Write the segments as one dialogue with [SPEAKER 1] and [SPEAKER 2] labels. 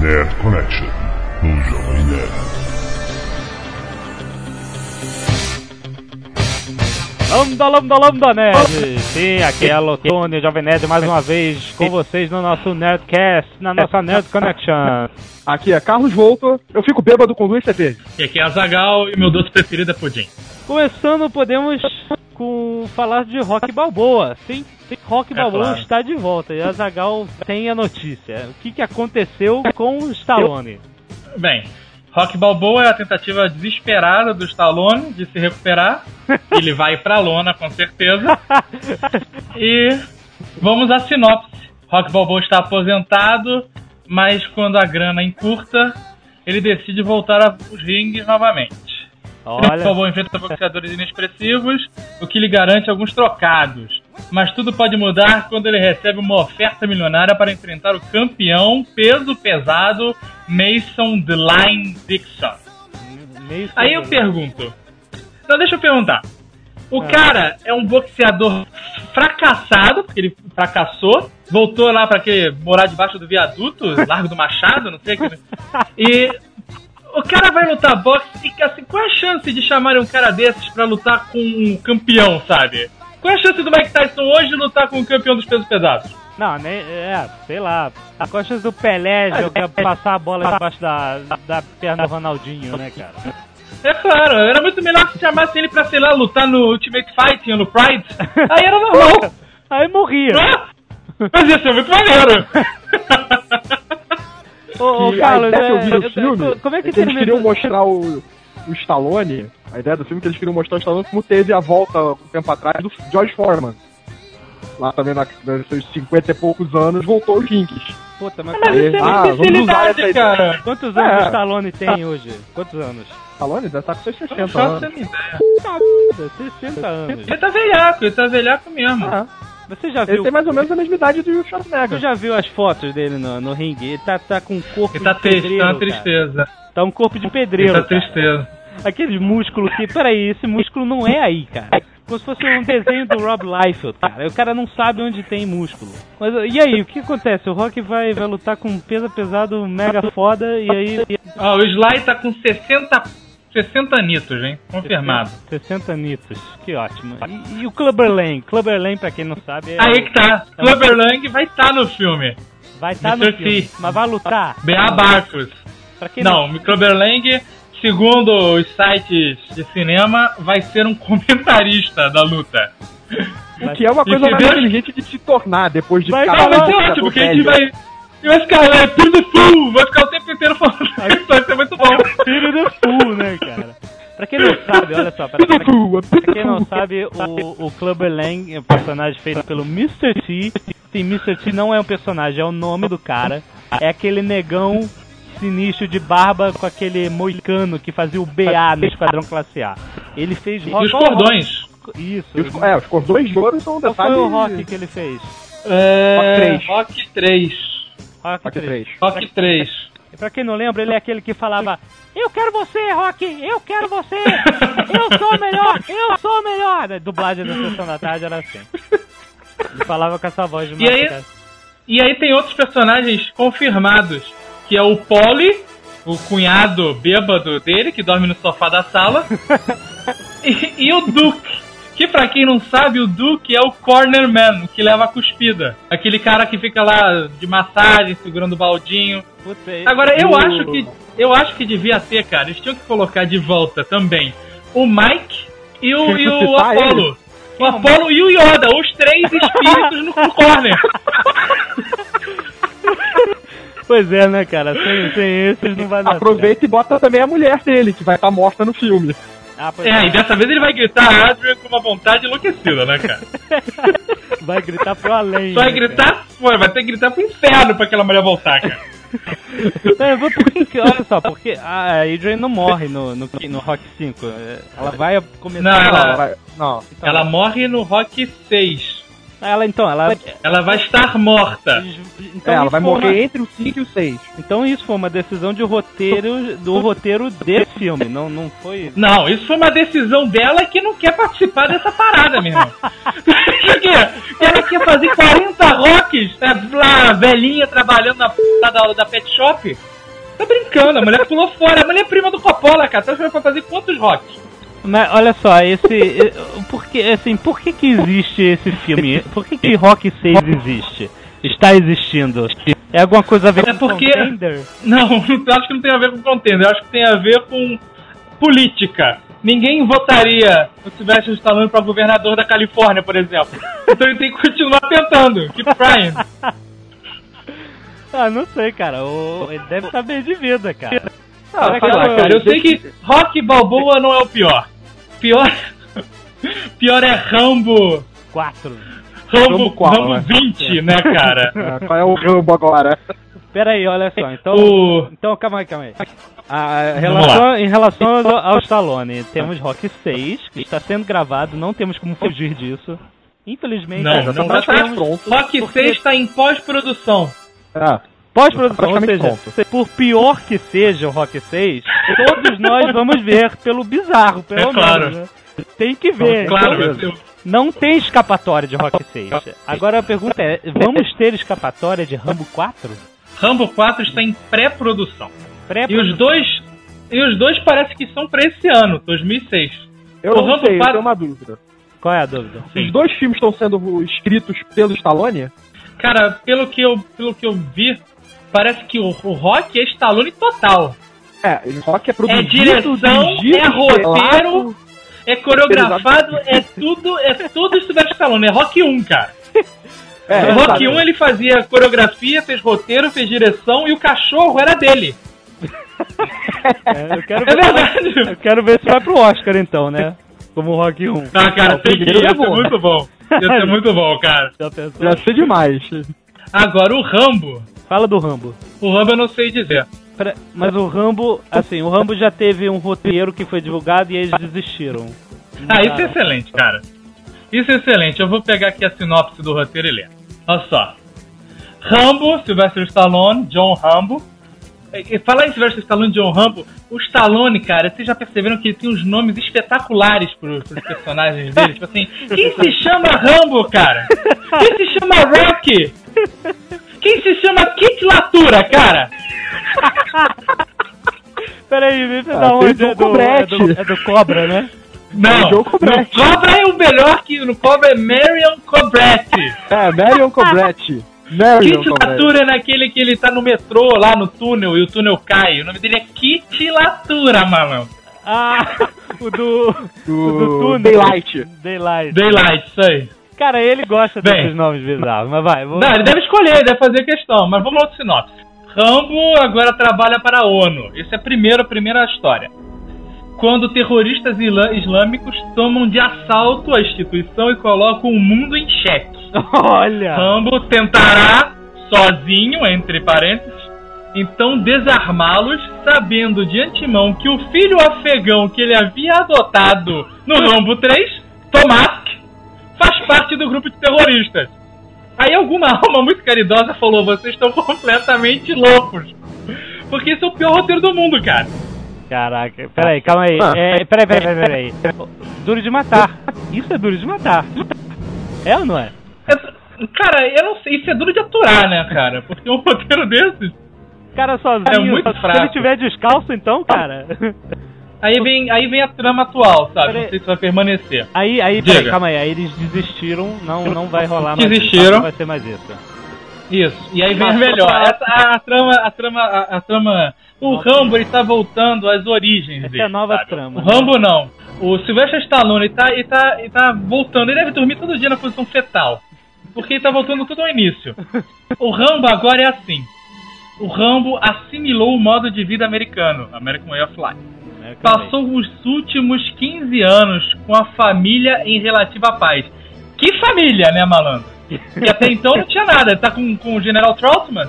[SPEAKER 1] Nerd Connection, no Jovem Nerd.
[SPEAKER 2] Lambda, lambda, lambda, nerd! Sim, aqui é a Lotone, Jovem Nerd, mais uma vez com vocês no nosso Nerdcast, na nossa Nerd Connection.
[SPEAKER 3] Aqui é Carlos Volto, eu fico bêbado com duas cervejas.
[SPEAKER 4] E aqui é Azagal e meu doce preferido é pudim.
[SPEAKER 2] Começando, podemos com falar de Rock Balboa. Sim, sim Rock
[SPEAKER 4] É
[SPEAKER 2] Balboa
[SPEAKER 4] claro.
[SPEAKER 2] está de volta e a Zagal tem a notícia. O que, que aconteceu com o Stallone?
[SPEAKER 4] Bem, Rock Balboa é a tentativa desesperada do Stallone de se recuperar. Ele vai pra lona, com certeza. E vamos à sinopse. Rock Balboa está aposentado, mas quando a grana encurta, ele decide voltar aos rings novamente.
[SPEAKER 2] Olha,
[SPEAKER 4] Balboa enfrenta boxeadores inexpressivos, o que lhe garante alguns trocados. Mas tudo pode mudar quando ele recebe uma oferta milionária para enfrentar o campeão peso pesado Mason Line Dixon.
[SPEAKER 2] meio
[SPEAKER 4] Aí eu pergunto. Não, deixa eu perguntar. O cara é um boxeador fracassado, porque ele fracassou, voltou lá que morar debaixo do viaduto, Largo do Machado, não sei. aquele- E o cara vai lutar boxe e assim, qual é a chance de chamarem um cara desses pra lutar com um campeão, sabe? Qual é a chance do Mike Tyson hoje lutar com um campeão dos pesos pesados?
[SPEAKER 2] Não, nem, é, sei lá. A costa do Pelé jogar, passar a bola debaixo da, da perna do Ronaldinho, né, cara?
[SPEAKER 4] É claro, era muito melhor se chamassem ele pra, sei lá, lutar no Ultimate Fighting ou no Pride. Aí era normal.
[SPEAKER 2] Aí morria.
[SPEAKER 4] Mas ia ser muito maneiro.
[SPEAKER 2] Ô, ô,
[SPEAKER 3] Que
[SPEAKER 2] Carlos,
[SPEAKER 3] a ideia que eu vi
[SPEAKER 2] é,
[SPEAKER 3] no filme
[SPEAKER 2] como é que
[SPEAKER 3] é que eles queriam mostrar o, o Stallone, a ideia do filme é que eles queriam mostrar o Stallone como teve a volta um tempo atrás do George Foreman. Lá também na, nos seus 50 e poucos anos voltou os rinks.
[SPEAKER 2] Puta, mas,
[SPEAKER 4] Mas isso é
[SPEAKER 3] Ah,
[SPEAKER 4] uma
[SPEAKER 3] vamos usar
[SPEAKER 4] especialidade,
[SPEAKER 3] essa
[SPEAKER 4] cara.
[SPEAKER 2] quantos anos
[SPEAKER 3] É.
[SPEAKER 2] o Stallone tem hoje? Quantos anos?
[SPEAKER 3] Stallone deve estar com seus
[SPEAKER 4] Não
[SPEAKER 3] 60
[SPEAKER 4] faço
[SPEAKER 3] anos.
[SPEAKER 4] a minha ideia.
[SPEAKER 2] Puta, 60 anos.
[SPEAKER 4] Ele tá velhaco, ele tá velhaco mesmo.
[SPEAKER 3] Ah,
[SPEAKER 2] Você já
[SPEAKER 3] ele
[SPEAKER 2] viu?
[SPEAKER 3] tem mais ou menos a mesma idade do
[SPEAKER 2] Você
[SPEAKER 3] Schwarzenegger.
[SPEAKER 2] já viu as fotos dele no, no ringue? Ele tá, tá com um corpo
[SPEAKER 4] Ele tá
[SPEAKER 2] de
[SPEAKER 4] triste,
[SPEAKER 2] pedreiro.
[SPEAKER 4] tá uma
[SPEAKER 2] cara.
[SPEAKER 4] tristeza.
[SPEAKER 2] Tá um corpo de
[SPEAKER 4] Ele
[SPEAKER 2] pedreiro.
[SPEAKER 4] tá
[SPEAKER 2] cara.
[SPEAKER 4] tristeza.
[SPEAKER 2] Aquele músculo que. Peraí, esse músculo não é aí, cara. Como se fosse um desenho do Rob Liefeld, cara. O cara não sabe onde tem músculo. Mas e aí, o que acontece? O Rock vai, vai lutar com um peso pesado mega foda e aí.
[SPEAKER 4] Ó, o Sly tá com 60, 60 anitos, hein? Confirmado.
[SPEAKER 2] 60 nitos, que ótimo. E, e o Clubber Lang? Clubber Lang, pra quem não sabe, é,
[SPEAKER 4] Aí que tá. Clubber Lang vai estar no filme.
[SPEAKER 2] vai estar no
[SPEAKER 4] Mr.
[SPEAKER 2] filme, mas vai lutar.
[SPEAKER 4] B.A. Barcos.
[SPEAKER 2] Pra quem
[SPEAKER 4] Não, o Clubber Lang, segundo os sites de cinema, vai ser um comentarista da luta.
[SPEAKER 3] O que é uma coisa mais inteligente de se tornar depois de
[SPEAKER 2] Vai
[SPEAKER 3] ficar
[SPEAKER 4] vai
[SPEAKER 3] um
[SPEAKER 4] ser ótimo, porque a gente vai. E vai ficar, é filho do Fu! Vai ficar o tempo inteiro falando isso, vai ser muito bom.
[SPEAKER 2] Filho do Fu, né, cara? Pra quem não sabe, olha só, pra, pra, pra quem não sabe, o, o Clubber Lang é um personagem feito pelo Mr. T. Sim, Mr. T não é um personagem, é o nome do cara. É aquele negão sinistro de barba com aquele moicano que fazia o BA no Esquadrão Classe A. Ele fez
[SPEAKER 4] E os cordões.
[SPEAKER 2] Isso.
[SPEAKER 3] E os- É, os cordões de ouro são um
[SPEAKER 2] Qual
[SPEAKER 3] detalhe.
[SPEAKER 2] foi o rock que ele fez?
[SPEAKER 4] É.
[SPEAKER 3] três.
[SPEAKER 4] Rock 3.
[SPEAKER 2] Rock,
[SPEAKER 3] Rock 3.
[SPEAKER 4] Rock 3.
[SPEAKER 2] E pra quem não lembra, ele é aquele que falava Eu quero você, Rock! Eu quero você! Eu sou o melhor! Eu sou o melhor! A dublagem da Sessão da Tarde era assim. Ele falava com essa voz de
[SPEAKER 4] E aí- E aí tem outros personagens confirmados, que é o Polly, o cunhado bêbado dele, que dorme no sofá da sala, e, e o Duke, que pra quem não sabe, o Duke é o Corner Man, que leva a cuspida. Aquele cara que fica lá de massagem, segurando o baldinho.
[SPEAKER 2] Puta, e-
[SPEAKER 4] Agora, eu
[SPEAKER 2] o-
[SPEAKER 4] acho que eu acho que devia ter, cara, eles tinham que colocar de volta também o Mike e o, e o Apollo. O Apollo e o Yoda, os três espíritos no, corner.
[SPEAKER 2] Pois é, né, cara? Sem, sem esses não vai dar
[SPEAKER 3] Aproveita e bota também a mulher dele, que vai estar morta no filme.
[SPEAKER 2] Ah, pois
[SPEAKER 4] É, e dessa vez ele vai gritar Adrian com uma vontade enlouquecida, né, cara?
[SPEAKER 2] Vai gritar pro além.
[SPEAKER 4] Vai
[SPEAKER 2] né,
[SPEAKER 4] gritar, pô, vai ter que gritar pro inferno pra aquela mulher voltar, cara.
[SPEAKER 2] cara? É, vou porque, que- olha só, porque a Adrian não morre no, no, no Rock 5. É, Ela vai começar
[SPEAKER 4] Não,
[SPEAKER 2] a-
[SPEAKER 4] ela-
[SPEAKER 3] Ela vai- Não.
[SPEAKER 2] Então,
[SPEAKER 4] Ela morre no Rock 6.
[SPEAKER 2] Ela então, ela.
[SPEAKER 4] Ela vai estar morta.
[SPEAKER 2] Então
[SPEAKER 3] é, ela vai morrer
[SPEAKER 2] uma-
[SPEAKER 3] entre o 5 e o 6.
[SPEAKER 2] Então isso foi uma decisão de roteiro do roteiro desse filme, não, não foi.
[SPEAKER 4] Não, isso foi uma decisão dela que não quer participar dessa parada, meu irmão. Ela quer fazer 40 rocks, é, lá, velhinha trabalhando na p da, da pet shop. Tá brincando, a mulher pulou fora. A mulher é prima do Coppola, cara. Você acha que vai fazer quantos rocks?
[SPEAKER 2] Mas olha só, esse. Por que, assim, por que, que existe esse filme? Por que, que Rock 6 existe? Está existindo? É alguma coisa a ver
[SPEAKER 4] É
[SPEAKER 2] com
[SPEAKER 4] porque-
[SPEAKER 2] Contender?
[SPEAKER 4] Não, acho que não tem a ver com contender. Acho que tem a ver com política. Ninguém votaria o Sylvester Stallone para governador da Califórnia, por exemplo. Então ele tem que continuar tentando. Keep trying.
[SPEAKER 2] Ah, não sei, cara. O, ele deve estar bem de vida, cara.
[SPEAKER 3] Ah,
[SPEAKER 2] Será
[SPEAKER 3] sei
[SPEAKER 2] que
[SPEAKER 3] lá, cara.
[SPEAKER 4] Eu sei que Rock Balboa não é o pior. Pior. Pior é Rambo.
[SPEAKER 2] 4.
[SPEAKER 4] Rambo,
[SPEAKER 3] Rambo qual,
[SPEAKER 4] Rambo
[SPEAKER 3] né?
[SPEAKER 4] 20, né, cara?
[SPEAKER 3] É, qual é o Rambo agora?
[SPEAKER 2] Pera aí, olha só. Então,
[SPEAKER 4] O.
[SPEAKER 2] então calma aí, calma aí. A
[SPEAKER 4] Vamos
[SPEAKER 2] relação, em relação ao, ao Stallone, temos Rock 6, que está sendo gravado, não temos como fugir disso. Infelizmente,
[SPEAKER 4] Não,
[SPEAKER 2] já
[SPEAKER 4] não
[SPEAKER 2] tá
[SPEAKER 4] tá
[SPEAKER 3] pronto.
[SPEAKER 4] Rock
[SPEAKER 2] Porque-
[SPEAKER 4] 6 está em pós-produção.
[SPEAKER 3] Ah,
[SPEAKER 2] Pós-produção, ou seja, por pior que seja o Rock 6, todos nós vamos ver pelo bizarro, pelo
[SPEAKER 4] É claro.
[SPEAKER 2] menos. Né? Tem que ver.
[SPEAKER 4] Claro,
[SPEAKER 2] Então, não tem escapatória de Rock 6. Agora a pergunta é: vamos ter escapatória de Rambo 4?
[SPEAKER 4] Rambo 4 está em pré-produção.
[SPEAKER 2] Pré
[SPEAKER 4] E os dois. E os dois parece que são pra esse ano, 2006.
[SPEAKER 3] eu
[SPEAKER 4] O
[SPEAKER 3] não
[SPEAKER 4] Rambo
[SPEAKER 3] sei, eu
[SPEAKER 4] quatro-
[SPEAKER 3] tenho uma dúvida.
[SPEAKER 2] Qual é a dúvida?
[SPEAKER 4] Sim.
[SPEAKER 3] Os dois filmes estão sendo escritos pelo Stallone?
[SPEAKER 4] Cara, pelo que eu, pelo que eu vi, parece que o, o Rock é Stallone total.
[SPEAKER 3] É, o Rock é
[SPEAKER 4] É
[SPEAKER 3] produzido,
[SPEAKER 4] direção,
[SPEAKER 3] dirigido,
[SPEAKER 4] é roteiro, é coreografado, é tudo, é tudo Sylvester Stallone, é Rock 1, cara.
[SPEAKER 3] É,
[SPEAKER 4] o Rock
[SPEAKER 3] exato.
[SPEAKER 4] 1 ele fazia coreografia, fez roteiro, fez direção e o cachorro era dele.
[SPEAKER 2] É, eu, quero
[SPEAKER 4] É
[SPEAKER 2] ver,
[SPEAKER 4] verdade.
[SPEAKER 2] eu quero ver se vai pro Oscar então, né? Como o Rock 1.
[SPEAKER 4] Ah, cara, tem que ia ser
[SPEAKER 3] levou.
[SPEAKER 4] muito bom. Ia ser muito bom, cara.
[SPEAKER 2] Já pensou?
[SPEAKER 3] Ia ser demais.
[SPEAKER 4] Agora o Rambo.
[SPEAKER 2] Fala do Rambo.
[SPEAKER 4] O Rambo eu não sei dizer.
[SPEAKER 2] Pra- Mas o Rambo, assim, o Rambo já teve um roteiro que foi divulgado e eles desistiram.
[SPEAKER 4] Ah, isso é excelente, cara. Isso é excelente. Eu vou pegar aqui a sinopse do roteiro e ler. Olha só. Rambo, Sylvester Stallone, John Rambo. Falar em Sylvester Stallone e John Rambo, o Stallone, cara, vocês já perceberam que ele tem uns nomes espetaculares pros, pros personagens dele? tipo assim, quem se chama Rambo, cara? Quem se chama Rocky? Quem se chama Kit Latura, cara?
[SPEAKER 2] Peraí, me
[SPEAKER 3] Ah, tem
[SPEAKER 2] onde? É do, é, do, é do Cobra, né?
[SPEAKER 4] Não, no. Cobra é o melhor que no Cobra é Marion Cobretti.
[SPEAKER 3] É, Marion Cobretti. Marion
[SPEAKER 4] Kit
[SPEAKER 3] Cobretti.
[SPEAKER 4] Latura é naquele que ele tá no metrô, lá no túnel, e o túnel cai. O nome dele é Kit Latura, malandro.
[SPEAKER 2] Ah, o do.
[SPEAKER 3] Do,
[SPEAKER 2] o do túnel.
[SPEAKER 3] Daylight.
[SPEAKER 2] Daylight.
[SPEAKER 4] Daylight, isso aí.
[SPEAKER 2] Cara, ele gosta
[SPEAKER 4] Bem.
[SPEAKER 2] desses nomes bizarros, mas vai. Vou...
[SPEAKER 4] Não, ele deve escolher, ele deve fazer questão, mas vamos lá outro sinopse. Rambo agora trabalha para a ONU. Essa é a primeira, a primeira história. Quando terroristas islâmicos tomam de assalto a instituição e colocam o mundo em xeque.
[SPEAKER 2] Olha!
[SPEAKER 4] Rambo tentará, sozinho, entre parênteses, então desarmá-los, sabendo de antemão que o filho afegão que ele havia adotado no Rambo 3, Tomask, faz parte do grupo de terroristas. Aí alguma alma muito caridosa falou: vocês estão completamente loucos. Porque esse é o pior roteiro do mundo, cara.
[SPEAKER 2] Caraca, peraí, calma aí.
[SPEAKER 3] Ah.
[SPEAKER 2] É, peraí, peraí, peraí, peraí. Duro de matar. Isso é duro de matar. É ou não é?
[SPEAKER 4] É- Cara, eu não sei, isso é duro de aturar, né, cara? Porque um roteiro desses.
[SPEAKER 2] Cara sozinho.
[SPEAKER 4] É muito
[SPEAKER 2] se
[SPEAKER 4] fraco.
[SPEAKER 2] ele tiver descalço, então, cara.
[SPEAKER 4] Aí vem, aí vem a trama atual, sabe?
[SPEAKER 2] Peraí.
[SPEAKER 4] Não sei se vai permanecer.
[SPEAKER 2] Aí, aí, peraí, calma aí. Aí eles desistiram. Não, não vai rolar mais.
[SPEAKER 4] Desistiram.
[SPEAKER 2] isso, Não vai ser mais isso.
[SPEAKER 4] Isso. E aí vem a
[SPEAKER 3] Mas
[SPEAKER 4] melhor. a, a trama, a trama, a, a trama. O Rambo ele tá voltando às origens
[SPEAKER 2] Essa
[SPEAKER 4] dele.
[SPEAKER 2] é a nova
[SPEAKER 4] sabe?
[SPEAKER 2] trama,
[SPEAKER 4] O? Rambo não. O Sylvester Stallone ele tá, ele tá, ele tá voltando. Ele deve dormir todo dia na posição fetal. Porque ele tá voltando tudo ao início. O Rambo agora é assim. O Rambo assimilou o modo de vida americano, American Way of Life.
[SPEAKER 2] É, aí.
[SPEAKER 4] Passou os últimos 15 anos com a família em relativa paz. Que família, né, malandro? Que até então não tinha nada. Tá com, com o General Troutman.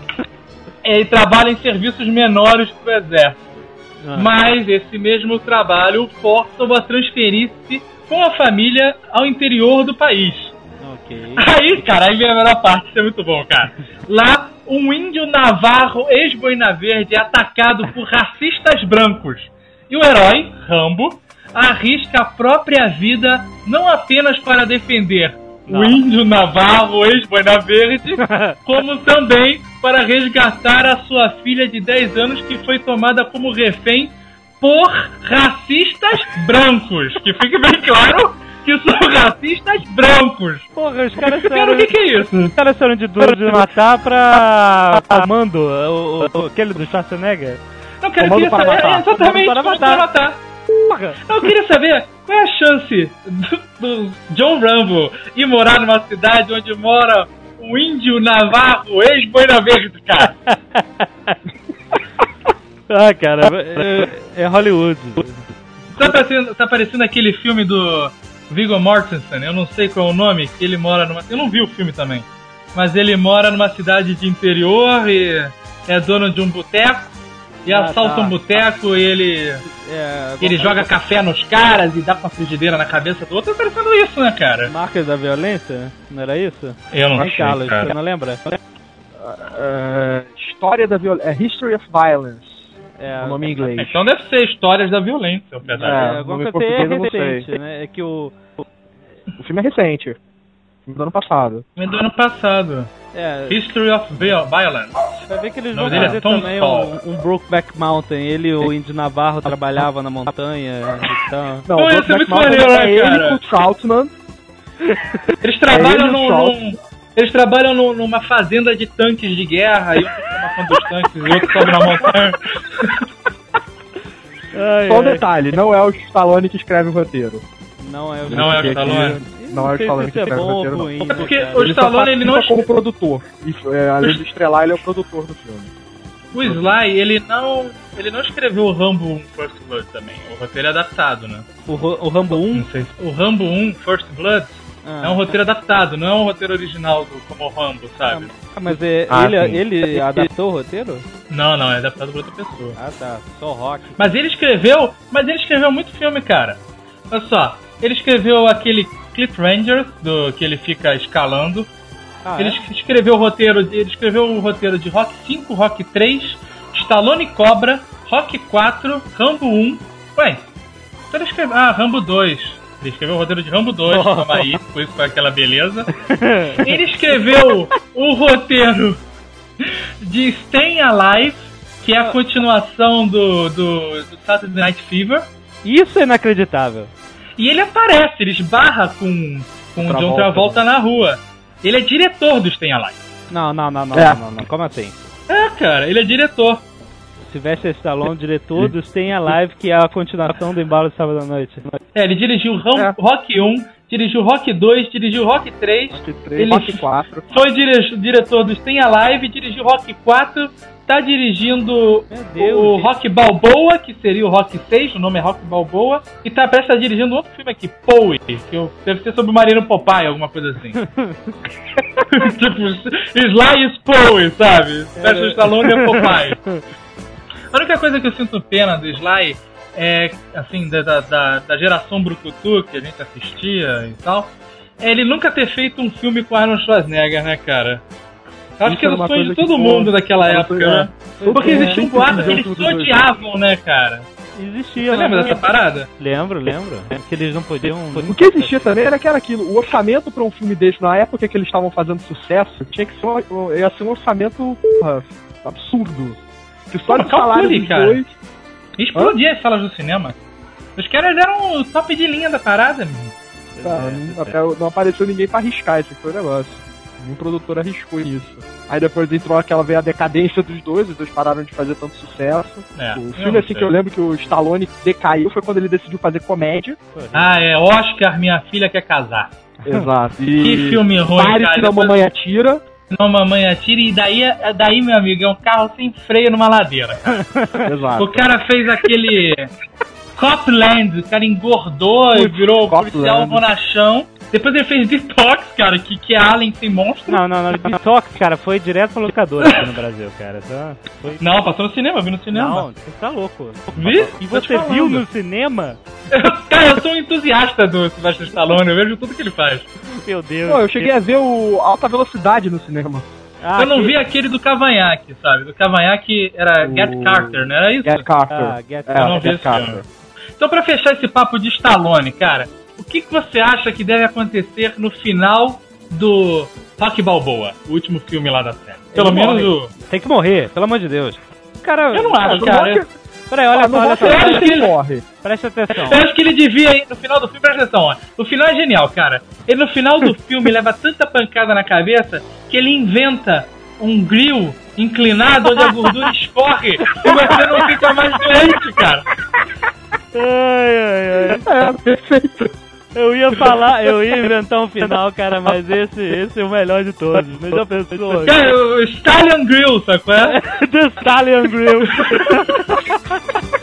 [SPEAKER 4] Ele trabalha em serviços menores pro exército.
[SPEAKER 2] Ah.
[SPEAKER 4] Mas esse mesmo trabalho o força a transferir-se com a família ao interior do país.
[SPEAKER 2] Ok.
[SPEAKER 4] Aí, cara, aí vem a melhor parte, isso é muito bom, cara. Lá, um índio navarro ex-boina verde é atacado por racistas brancos. E o herói, Rambo, arrisca a própria vida não apenas para defender
[SPEAKER 2] Não.
[SPEAKER 4] o índio navarro ex-boina verde, como também para resgatar a sua filha de 10 anos que foi tomada como refém por racistas brancos. Que fique bem claro que são racistas brancos.
[SPEAKER 2] Porra, os caras
[SPEAKER 4] Cara, o que, que é isso?
[SPEAKER 2] Os caras foram de duro de matar pra comando, o, o- aquele do Schwarzenegger.
[SPEAKER 4] Não, cara, eu
[SPEAKER 3] Comando
[SPEAKER 4] queria
[SPEAKER 3] para
[SPEAKER 4] saber.
[SPEAKER 3] matar.
[SPEAKER 4] é, exatamente,
[SPEAKER 2] para
[SPEAKER 4] comando para matar.
[SPEAKER 2] Porra.
[SPEAKER 4] Eu queria saber qual é a chance do, do John Rambo ir morar numa cidade onde mora um índio navarro ex-boina verde, cara.
[SPEAKER 2] Ah, cara, é, é Hollywood.
[SPEAKER 4] Tá parecendo, tá parecendo aquele filme do Viggo Mortensen, eu não sei qual é o nome, que ele mora numa. Eu não vi o filme também. Mas ele mora numa cidade de interior e é dono de um boteco. E
[SPEAKER 2] Ah,
[SPEAKER 4] assalta
[SPEAKER 2] tá.
[SPEAKER 4] um boteco e ele.
[SPEAKER 2] É,
[SPEAKER 4] Ele joga café nos caras e dá com a frigideira na cabeça do outro. Tá parecendo isso, né, cara?
[SPEAKER 2] Marcas da violência? Não era isso?
[SPEAKER 4] Eu não
[SPEAKER 2] Hein, Carlos, você não lembra?
[SPEAKER 3] É, história da violência. É History of Violence.
[SPEAKER 2] É,
[SPEAKER 3] o nome em inglês.
[SPEAKER 4] Então deve ser histórias da violência, o
[SPEAKER 2] é,
[SPEAKER 4] pedaço.
[SPEAKER 3] É,
[SPEAKER 2] alguma
[SPEAKER 3] nome
[SPEAKER 2] coisa é recente, né? É que o.
[SPEAKER 3] O filme é recente. Filme do ano passado.
[SPEAKER 4] Filme do ano passado.
[SPEAKER 2] É,
[SPEAKER 4] History of Viol- Violence.
[SPEAKER 2] vai ver que eles
[SPEAKER 4] O
[SPEAKER 2] vão
[SPEAKER 4] é
[SPEAKER 2] fazer
[SPEAKER 4] Tom
[SPEAKER 2] também um, um Brokeback Mountain. Ele, o Indy Navarro, trabalhava na montanha. Então.
[SPEAKER 3] Não,
[SPEAKER 4] Pô,
[SPEAKER 3] o Brokeback
[SPEAKER 4] muito maneiro,
[SPEAKER 3] é
[SPEAKER 4] né,
[SPEAKER 3] ele
[SPEAKER 4] cara?
[SPEAKER 3] com o Troutman.
[SPEAKER 4] Eles trabalham
[SPEAKER 3] É ele,
[SPEAKER 4] num,
[SPEAKER 3] o Shaw.
[SPEAKER 4] num- Eles trabalham num- numa fazenda de tanques de guerra, e um fica matando os tanques, e o outro sobe na montanha.
[SPEAKER 2] Ai,
[SPEAKER 3] Só um
[SPEAKER 2] ai,
[SPEAKER 3] detalhe, não é o Stallone que escreve o roteiro.
[SPEAKER 2] Não é o
[SPEAKER 4] Não é o Stallone.
[SPEAKER 3] Não é o Stallone que
[SPEAKER 2] isso é
[SPEAKER 3] escreve o roteiro, não.
[SPEAKER 2] ruim,
[SPEAKER 4] É porque
[SPEAKER 2] cara?
[SPEAKER 4] o
[SPEAKER 3] Ele
[SPEAKER 4] Stallone, ele não
[SPEAKER 3] como produtor. E, é, além de estrelar, ele é o produtor do filme.
[SPEAKER 4] O Sly, ele não. Ele não escreveu o Rambo 1 First Blood também. O roteiro é adaptado, né?
[SPEAKER 2] O, o Rambo 1?
[SPEAKER 4] Não sei se- O Rambo 1 First Blood
[SPEAKER 2] Ah,
[SPEAKER 4] é um roteiro adaptado, não é um roteiro original do, como o Rambo, sabe?
[SPEAKER 2] Ah, mas é,
[SPEAKER 3] Ah,
[SPEAKER 2] ele,
[SPEAKER 3] sim.
[SPEAKER 2] ele adaptou o roteiro?
[SPEAKER 4] Não, não, é adaptado por outra pessoa.
[SPEAKER 2] Ah tá, só rock.
[SPEAKER 4] Mas ele escreveu. Mas ele escreveu muito filme, cara. Olha só. Ele escreveu aquele Cliff Ranger, do que ele fica escalando.
[SPEAKER 2] Ah,
[SPEAKER 4] Ele
[SPEAKER 2] é?
[SPEAKER 4] es- escreveu o roteiro de, ele escreveu o roteiro de Rock 5, Rock 3, Stallone Cobra, Rock 4, Rambo 1. Ué, então ele escreveu. Ah, Rambo 2. Ele escreveu o roteiro de Rambo 2, calma aí, por isso com aquela beleza. Ele escreveu o roteiro de Staying Alive, que é a continuação do, do, do Saturday Night Fever.
[SPEAKER 2] Isso é inacreditável.
[SPEAKER 4] E ele aparece, ele esbarra com, com o John
[SPEAKER 3] Travolta.
[SPEAKER 4] Travolta na rua. Ele é diretor do Staying Alive.
[SPEAKER 2] Não, não, não, não,
[SPEAKER 3] É.
[SPEAKER 2] não, não, não. Como assim?
[SPEAKER 4] É, cara, ele é diretor.
[SPEAKER 2] Sylvester Stallone, diretor do Stay Alive, que é a continuação do Embalo de Sábado à Noite.
[SPEAKER 4] É, ele dirigiu Ram-
[SPEAKER 3] É.
[SPEAKER 4] Rock 1, dirigiu Rock 2, dirigiu Rock 3,
[SPEAKER 3] Rock 3,
[SPEAKER 4] Ele-
[SPEAKER 3] Rock 4.
[SPEAKER 4] foi dire- diretor do Stay Alive, dirigiu Rock 4, tá dirigindo o
[SPEAKER 2] gente.
[SPEAKER 4] Rock Balboa, que seria o Rock 6, o nome é Rock Balboa, e tá prestes a dirigindo outro filme aqui, Poe, que eu- deve ser sobre o Marino Popeye, alguma coisa assim. tipo, Sly is Poe, sabe? Sérgio Stallone é Popeye. A única coisa que eu sinto pena do Sly é, assim, da, da, da, geração Brucutu que a gente assistia e tal, é ele nunca ter feito um filme com Arnold Schwarzenegger, né, cara? Eu acho
[SPEAKER 3] Isso
[SPEAKER 4] que era o sonho de todo mundo daquela época,
[SPEAKER 3] coisa-
[SPEAKER 4] né? Porque
[SPEAKER 2] é,
[SPEAKER 4] existia um boato que eles se odiavam, né, cara?
[SPEAKER 2] Existia,
[SPEAKER 4] Você lembra dessa parada?
[SPEAKER 2] Lembro, lembro. Que eles não podiam.
[SPEAKER 3] O que existia também era que era aquilo. O orçamento pra um filme desse, na época que eles estavam fazendo sucesso, tinha que ser um, ia ser um orçamento porra, absurdo. Que só
[SPEAKER 4] Pô,
[SPEAKER 3] de salário
[SPEAKER 4] calcule,
[SPEAKER 3] dos
[SPEAKER 4] cara.
[SPEAKER 3] dois.
[SPEAKER 4] Explodia as salas do cinema. Os caras eram o top de linha da parada, meu.
[SPEAKER 3] Cara, não, até não apareceu ninguém pra arriscar, esse foi o negócio. Nenhum produtor arriscou isso. Aí depois entrou aquela veio a decadência dos dois, os dois pararam de fazer tanto sucesso.
[SPEAKER 4] É,
[SPEAKER 3] o filme assim
[SPEAKER 4] sei.
[SPEAKER 3] que eu lembro que o Stallone decaiu foi quando ele decidiu fazer comédia.
[SPEAKER 4] Ah, é Oscar, minha filha quer casar.
[SPEAKER 3] Exato. E
[SPEAKER 4] Que filme ruim,
[SPEAKER 3] Pare
[SPEAKER 4] cara.
[SPEAKER 3] que a
[SPEAKER 4] Depois-
[SPEAKER 3] mamãe atira.
[SPEAKER 4] Não, mamãe atira e daí, daí, meu amigo, é um carro sem freio numa ladeira.
[SPEAKER 3] Exato.
[SPEAKER 4] O cara fez aquele Copland, o cara engordou e virou
[SPEAKER 3] Copland.
[SPEAKER 4] policial bonachão. Depois ele fez Detox, cara, que, que é Alien sem monstro.
[SPEAKER 2] Não, não, não. Detox, cara, foi direto pra locadora aqui no Brasil, cara. Então, foi...
[SPEAKER 4] Não, passou no cinema, vi no cinema.
[SPEAKER 2] Não, você tá louco.
[SPEAKER 4] Vi?
[SPEAKER 2] E você viu no cinema?
[SPEAKER 4] Cara, eu sou um entusiasta do Sylvester Stallone, eu vejo tudo que ele faz.
[SPEAKER 2] Meu Deus.
[SPEAKER 3] Pô, eu cheguei a ver o Alta Velocidade no cinema.
[SPEAKER 2] Ah,
[SPEAKER 4] eu não
[SPEAKER 2] que-
[SPEAKER 4] vi aquele do Cavanhaque, sabe? Do Cavanhaque era
[SPEAKER 3] O-
[SPEAKER 4] Get Carter, não era isso?
[SPEAKER 3] Get Carter.
[SPEAKER 2] Ah, Get
[SPEAKER 3] É,
[SPEAKER 2] Carter.
[SPEAKER 4] Eu não vi
[SPEAKER 3] Get Carter.
[SPEAKER 4] filme. Então, pra fechar esse papo de Stallone, cara, o que, que você acha que deve acontecer no final do Rock Balboa, o último filme lá da série? Pelo
[SPEAKER 3] Ele
[SPEAKER 4] menos
[SPEAKER 3] morre.
[SPEAKER 4] o.
[SPEAKER 2] Tem que morrer, pelo amor de Deus. Cara,
[SPEAKER 4] Eu não acho, cara.
[SPEAKER 3] Rock-
[SPEAKER 2] Peraí, olha
[SPEAKER 3] Ah,
[SPEAKER 2] só, olha só.
[SPEAKER 4] eu acho
[SPEAKER 3] Balboa
[SPEAKER 4] que
[SPEAKER 3] ele
[SPEAKER 4] ele-
[SPEAKER 3] morre.
[SPEAKER 2] Presta atenção.
[SPEAKER 4] Eu acho que ele devia ir no final do filme, presta atenção, ó. O final é genial, cara. Ele no final do filme leva tanta pancada na cabeça que ele inventa um grill inclinado onde a gordura escorre e você não fica mais doente, cara.
[SPEAKER 2] Ai, ai, ai.
[SPEAKER 3] É, perfeito.
[SPEAKER 2] Eu ia falar, eu ia inventar um final, cara, mas esse, esse é o melhor de todos. Melhor pessoa.
[SPEAKER 4] Cara, o Stallion Grill, sacou? É?
[SPEAKER 2] The Stallion Grill.